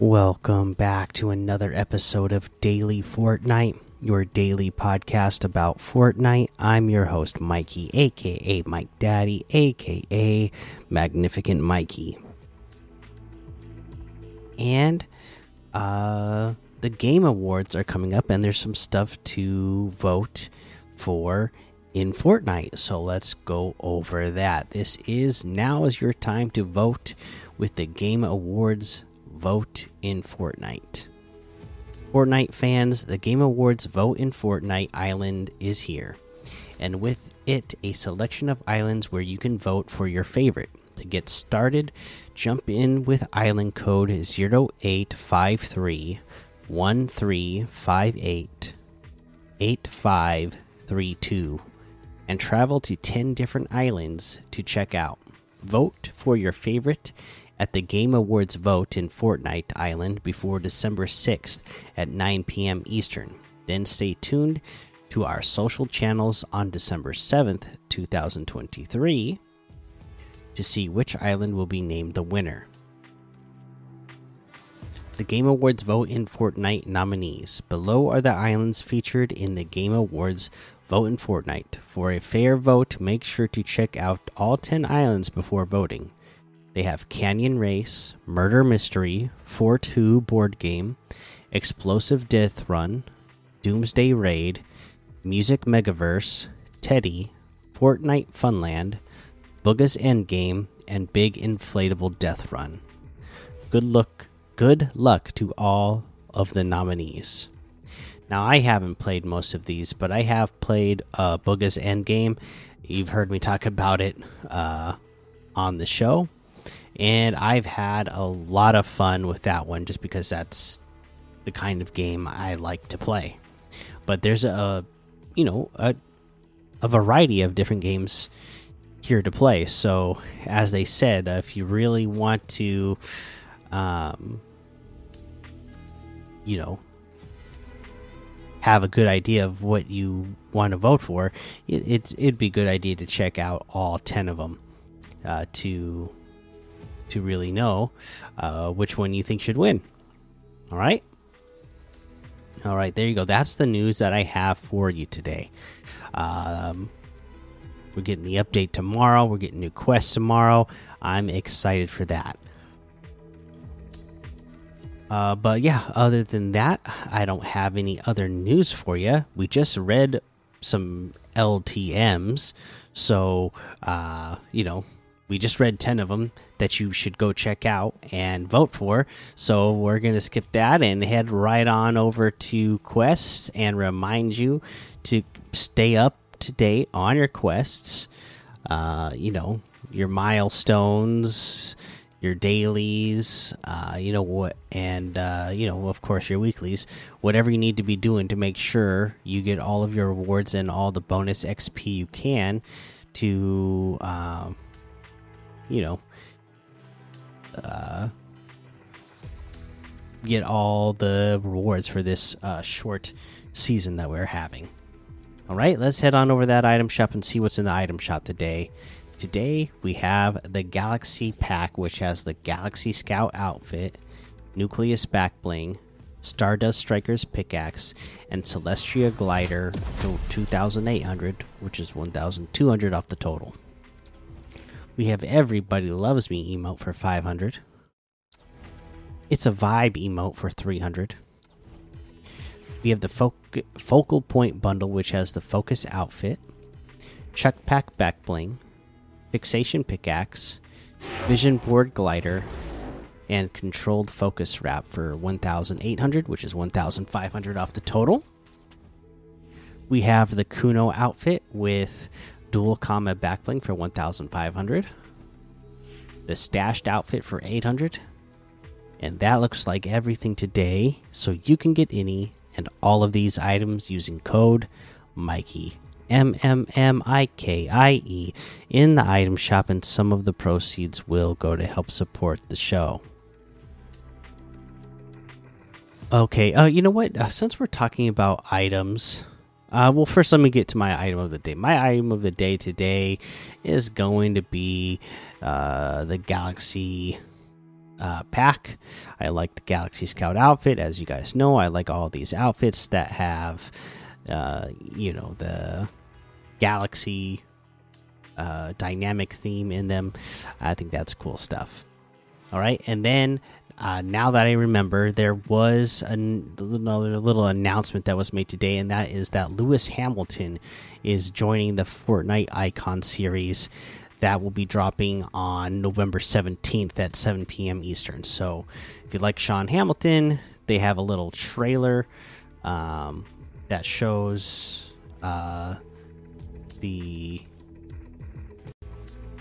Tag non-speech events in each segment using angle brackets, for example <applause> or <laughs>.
Welcome back to another episode of Daily Fortnite, your daily podcast about Fortnite. I'm your host, Mikie, aka Mike Daddy, aka Magnificent Mikie. And uh the game awards are coming up and there's some stuff to vote for in Fortnite. So let's go over that. This is now is your time to vote with the game awards vote in Fortnite. Fortnite fans, the Game Awards Vote in Fortnite Island is here, and with it, a selection of islands where you can vote for your favorite. To get started, jump in with island code 0853 1358 8532 and travel to 10 different islands to check out. Vote for your favorite at the Game Awards vote in Fortnite Island before December 6th at 9 p.m. Eastern. Then stay tuned to our social channels on December 7th, 2023 to see which island will be named the winner. The Game Awards vote in Fortnite nominees. Below are the islands featured in the Game Awards vote in Fortnite. For a fair vote, make sure to check out all 10 islands before voting. They have Canyon Race, Murder Mystery, Fort Who board game, Explosive Death Run, Doomsday Raid, Music Megaverse, Teddy, Fortnite Funland, Booga's Endgame, and Big Inflatable Death Run. Good luck, good luck to all of the nominees. Now I haven't played most of these, but I have played uh, Booga's Endgame. You've heard me talk about it uh, on the show and I've had a lot of fun with that one just because that's the kind of game I like to play. But there's a, you know, a, a variety of different games here to play. So, as they said, if you really want to, um, you know, have a good idea of what you want to vote for, it, it's it'd be a good idea to check out all ten of them uh, to to really know uh, which one you think should win. All right. All right, there you go. That's the news that I have for you today. Um, we're getting the update tomorrow. We're getting new quests tomorrow. I'm excited for that. Uh, but yeah, other than that, I don't have any other news for you. We just read some LTMs, so uh, you know we just read 10 of them that you should go check out and vote for. So we're going to skip that and head right on over to quests and remind you to stay up to date on your quests. Uh, you know, your milestones, your dailies, uh, you know what, and uh, you know, of course, your weeklies. Whatever you need to be doing to make sure you get all of your rewards and all the bonus XP you can to um, you know, uh, get all the rewards for this uh, short season that we're having. All right, let's head on over to that item shop and see what's in the item shop today. Today we have the Galaxy Pack, which has the Galaxy Scout outfit, Nucleus back bling, Stardust Striker's pickaxe, and Celestria glider for 2,800, which is 1,200 off the total. We have Everybody Loves Me emote for 500. It's a vibe emote for 300. We have the Foc Focal Point bundle, which has the Focus outfit, Chuck Pack back bling, Fixation pickaxe, Vision Board glider, and Controlled Focus wrap for 1,800, which is 1,500 off the total. We have the Kuno outfit with dual combat backbling for 1500 the stashed outfit for 800 and that looks like everything today so you can get any and all of these items using code mikey m m m i k i e in the item shop and some of the proceeds will go to help support the show. Okay uh you know what? Uh, since we're talking about items uh, well, first, let me get to my item of the day. My item of the day today is going to be uh, the Galaxy uh, pack. I like the Galaxy Scout outfit, as you guys know. I like all these outfits that have, uh, you know, the Galaxy uh, dynamic theme in them. I think that's cool stuff. All right, and then uh, now that I remember, there was another little announcement that was made today, and that is that Lewis Hamilton is joining the Fortnite Icon series that will be dropping on November 17th at 7 p.m. Eastern. So if you like Sean Hamilton, they have a little trailer um, that shows uh, the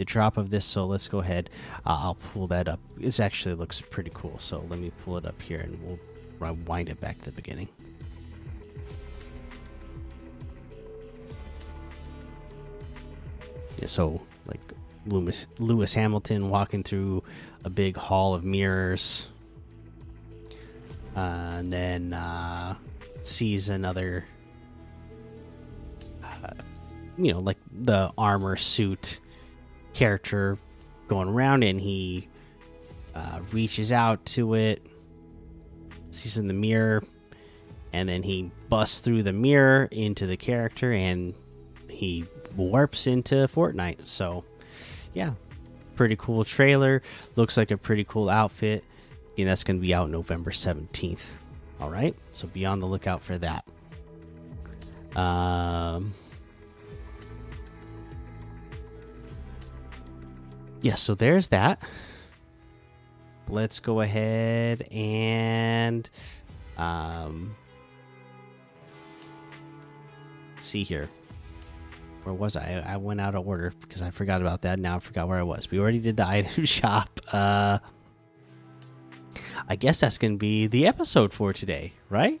the drop of this. So let's go ahead. Uh, I'll pull that up. This actually looks pretty cool. So let me pull it up here and we'll rewind it back to the beginning. Yeah, so like Lewis Lewis Hamilton walking through a big hall of mirrors, uh, and then uh, sees another, uh, you know, like the armor suit character going around and he uh, reaches out to it, sees in the mirror, and then he busts through the mirror into the character and he warps into Fortnite. So, yeah, pretty cool trailer. Looks like a pretty cool outfit. And that's going to be out November 17th. All right, so be on the lookout for that. Um, yeah, so there's that. Let's go ahead and um, see here. Where was I? I went out of order because I forgot about that. Now I forgot where I was. We already did the <laughs> item shop. Uh, I guess that's going to be the episode for today, right?